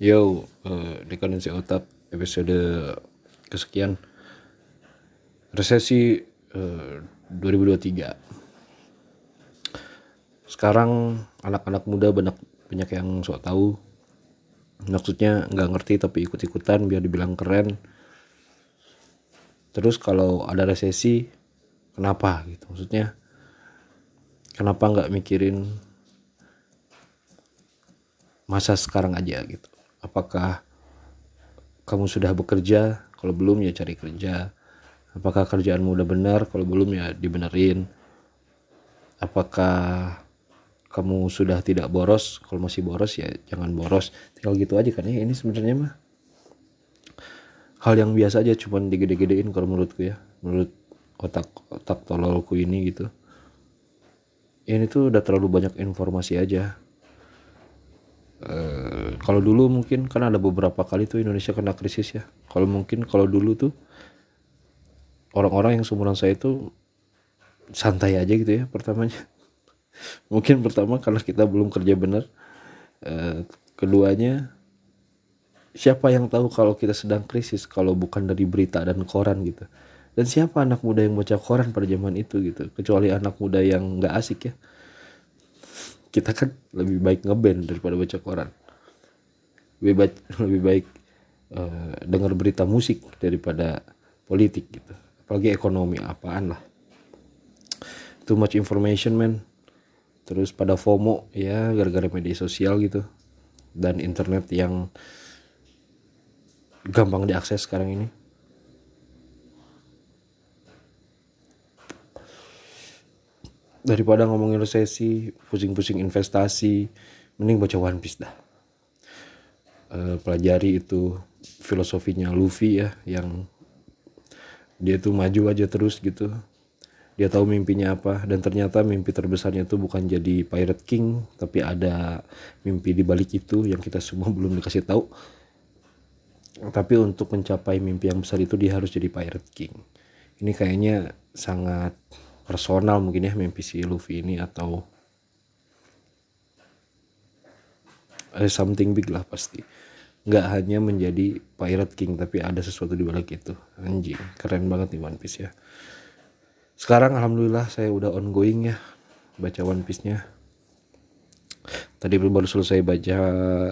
Yo, uh, dekondensi otak episode kesekian resesi uh, 2023. Sekarang anak-anak muda banyak banyak yang sok tahu. Maksudnya nggak ngerti tapi ikut-ikutan biar dibilang keren. Terus kalau ada resesi, kenapa gitu? Maksudnya kenapa nggak mikirin masa sekarang aja gitu apakah kamu sudah bekerja? Kalau belum ya cari kerja. Apakah kerjaanmu udah benar? Kalau belum ya dibenerin. Apakah kamu sudah tidak boros? Kalau masih boros ya jangan boros. Tinggal gitu aja kan ya ini sebenarnya mah. Hal yang biasa aja cuman digede-gedein kalau menurutku ya. Menurut otak otak tololku ini gitu. Ini tuh udah terlalu banyak informasi aja. Uh, kalau dulu mungkin kan ada beberapa kali tuh Indonesia kena krisis ya. Kalau mungkin kalau dulu tuh orang-orang yang seumuran saya itu santai aja gitu ya pertamanya. mungkin pertama karena kita belum kerja benar. Uh, keduanya siapa yang tahu kalau kita sedang krisis kalau bukan dari berita dan koran gitu. Dan siapa anak muda yang baca koran pada zaman itu gitu. Kecuali anak muda yang nggak asik ya kita kan lebih baik ngeband daripada baca koran lebih baik lebih baik uh, dengar berita musik daripada politik gitu. Apalagi ekonomi apaan lah. Too much information man. Terus pada FOMO ya gara-gara media sosial gitu. Dan internet yang gampang diakses sekarang ini. Daripada ngomongin resesi pusing-pusing investasi mending baca One Piece dah uh, pelajari itu filosofinya Luffy ya yang dia tuh maju aja terus gitu. Dia tahu mimpinya apa dan ternyata mimpi terbesarnya itu bukan jadi Pirate King tapi ada mimpi di balik itu yang kita semua belum dikasih tahu. Tapi untuk mencapai mimpi yang besar itu dia harus jadi Pirate King. Ini kayaknya sangat personal mungkin ya mimpi si Luffy ini atau ada something big lah pasti. Nggak hanya menjadi pirate king tapi ada sesuatu di balik itu. Anjing keren banget nih One Piece ya. Sekarang alhamdulillah saya udah ongoing ya baca One Piece nya tadi baru selesai baca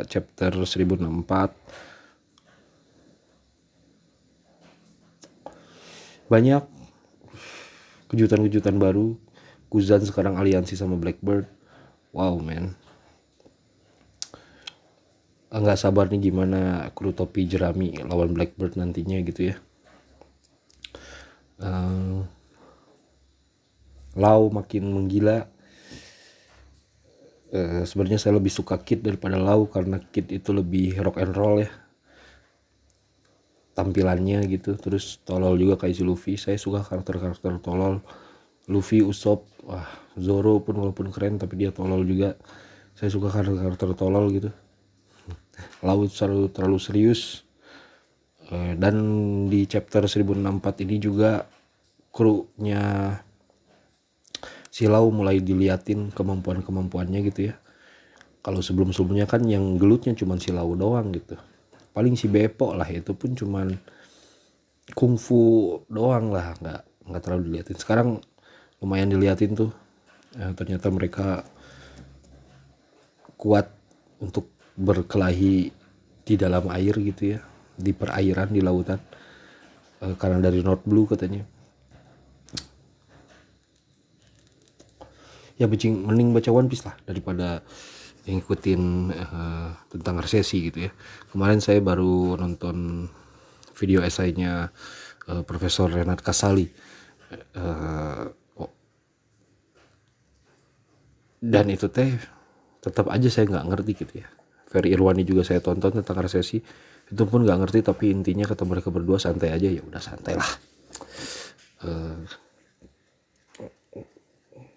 chapter 1064 banyak kejutan-kejutan baru. Kuzan sekarang aliansi sama Blackbird. Wow man nggak sabar nih gimana kru topi jerami lawan Blackbird nantinya gitu ya. Uh, Lau makin menggila. Uh, sebenarnya saya lebih suka Kid daripada Lau karena Kid itu lebih rock and roll ya. Tampilannya gitu. Terus tolol juga kayak si Luffy. Saya suka karakter-karakter tolol. Luffy Usopp wah Zoro pun walaupun keren tapi dia tolol juga. Saya suka karakter-karakter tolol gitu laut selalu terlalu serius. Eh, dan di chapter 1064 ini juga krunya si Lau mulai diliatin kemampuan-kemampuannya gitu ya. Kalau sebelum-sebelumnya kan yang gelutnya cuma si Lau doang gitu. Paling si Bepo lah itu pun cuman kungfu doang lah nggak nggak terlalu diliatin. Sekarang lumayan diliatin tuh. Ya, ternyata mereka kuat untuk berkelahi di dalam air gitu ya di perairan di lautan e, karena dari North Blue katanya ya becing mending baca One Piece lah daripada ngikutin uh, tentang resesi gitu ya. Kemarin saya baru nonton video esainya uh, Profesor Renat Kasali. Uh, oh. Dan itu teh tetap aja saya nggak ngerti gitu ya. Ferry Irwani juga saya tonton tentang resesi. Itu pun nggak ngerti tapi intinya kata mereka berdua santai aja ya udah santai lah. Uh,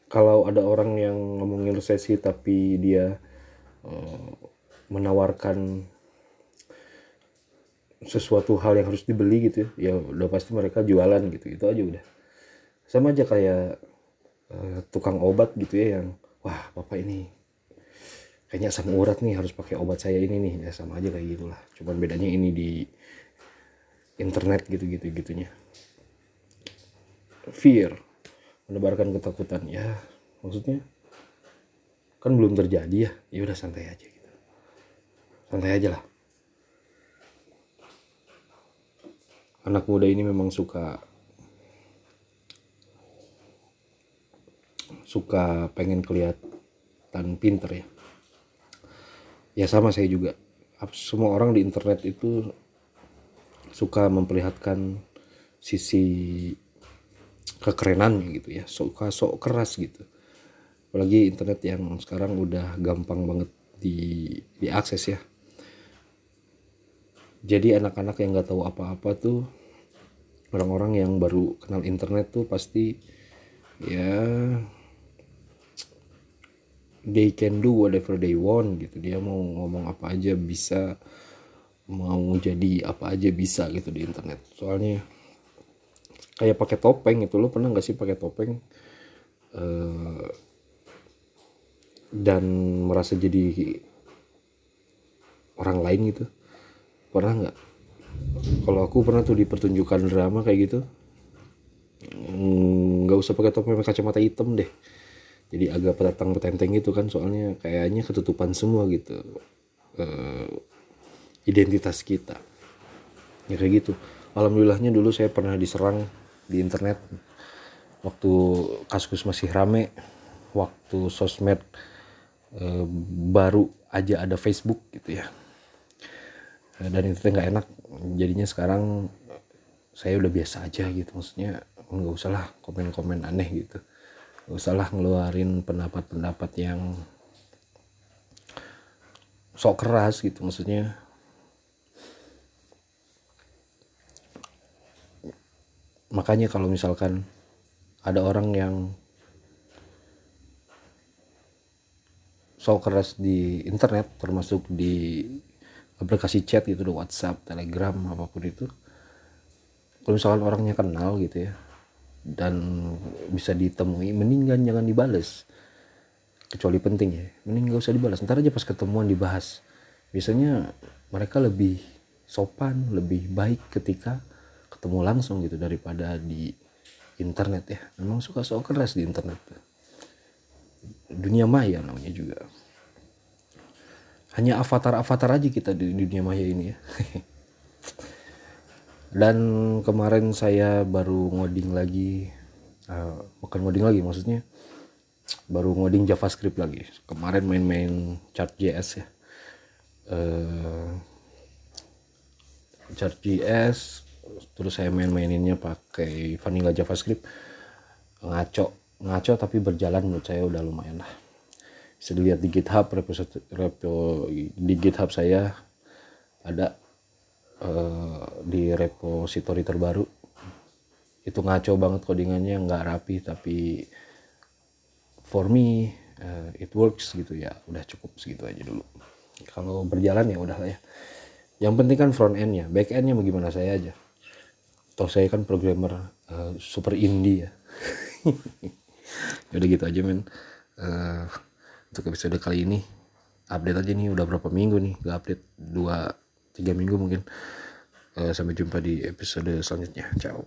kalau ada orang yang ngomongin resesi tapi dia Eh, menawarkan sesuatu hal yang harus dibeli gitu ya, ya udah pasti mereka jualan gitu itu aja udah. Sama aja kayak uh, tukang obat gitu ya yang wah bapak ini kayaknya asam urat nih harus pakai obat saya ini nih. Ya sama aja kayak gitulah. Cuman bedanya ini di internet gitu gitu gitunya. Fear. Menebarkan ketakutan. Ya maksudnya kan belum terjadi ya. Ya udah santai aja gitu. Santai aja lah. Anak muda ini memang suka suka pengen kelihatan pinter ya ya sama saya juga. Semua orang di internet itu suka memperlihatkan sisi kekerenannya gitu ya suka sok keras gitu. Apalagi internet yang sekarang udah gampang banget di diakses ya. Jadi anak-anak yang nggak tahu apa-apa tuh orang-orang yang baru kenal internet tuh pasti ya they can do whatever they want gitu. Dia mau ngomong apa aja bisa mau jadi apa aja bisa gitu di internet. Soalnya kayak pakai topeng itu lo pernah nggak sih pakai topeng? Uh, dan merasa jadi orang lain gitu? Pernah nggak? Kalau aku pernah tuh di pertunjukan drama kayak gitu nggak usah pakai topeng kacamata hitam deh jadi agak petentang petenteng gitu kan soalnya kayaknya ketutupan semua gitu uh, identitas kita. Ya kayak gitu. Alhamdulillahnya dulu saya pernah diserang di internet. Waktu kasus masih rame waktu sosmed uh, baru aja ada Facebook gitu ya. Dan itu nggak enak. Jadinya sekarang saya udah biasa aja gitu maksudnya nggak usah lah komen-komen aneh gitu gak usah lah ngeluarin pendapat-pendapat yang sok keras gitu maksudnya. Makanya kalau misalkan ada orang yang sok keras di internet termasuk di aplikasi chat gitu di WhatsApp, Telegram apa pun itu kalau misalkan orangnya kenal gitu ya dan bisa ditemui mendingan jangan dibales. Kecuali penting ya mending gak usah dibalas ntar aja pas ketemuan dibahas. Biasanya mereka lebih sopan lebih baik ketika ketemu langsung gitu daripada di internet ya. Memang suka sok keras di internet. Dunia maya namanya juga. Hanya avatar-avatar aja kita di dunia maya ini ya dan kemarin saya baru ngoding lagi uh, bukan ngoding lagi maksudnya baru ngoding JavaScript lagi. Kemarin main-main Chart.js ya. Uh, Chart.js terus saya main-maininnya pakai vanilla JavaScript. Ngaco ngaco tapi berjalan menurut saya udah lumayan lah. Bisa dilihat di GitHub repo, repo di GitHub saya ada uh, di repository terbaru. Itu ngaco banget codingannya nggak rapi tapi for me uh, it works gitu ya. Udah cukup segitu aja dulu. Kalau berjalan ya udah lah ya. Yang penting kan front endnya. Back endnya bagaimana saya aja. Toh saya kan programmer uh, super indie ya. Udah gitu aja men. Uh, untuk episode kali ini update aja nih. Udah berapa minggu nih gak update. Dua tiga minggu mungkin sampai jumpa di episode selanjutnya. Ciao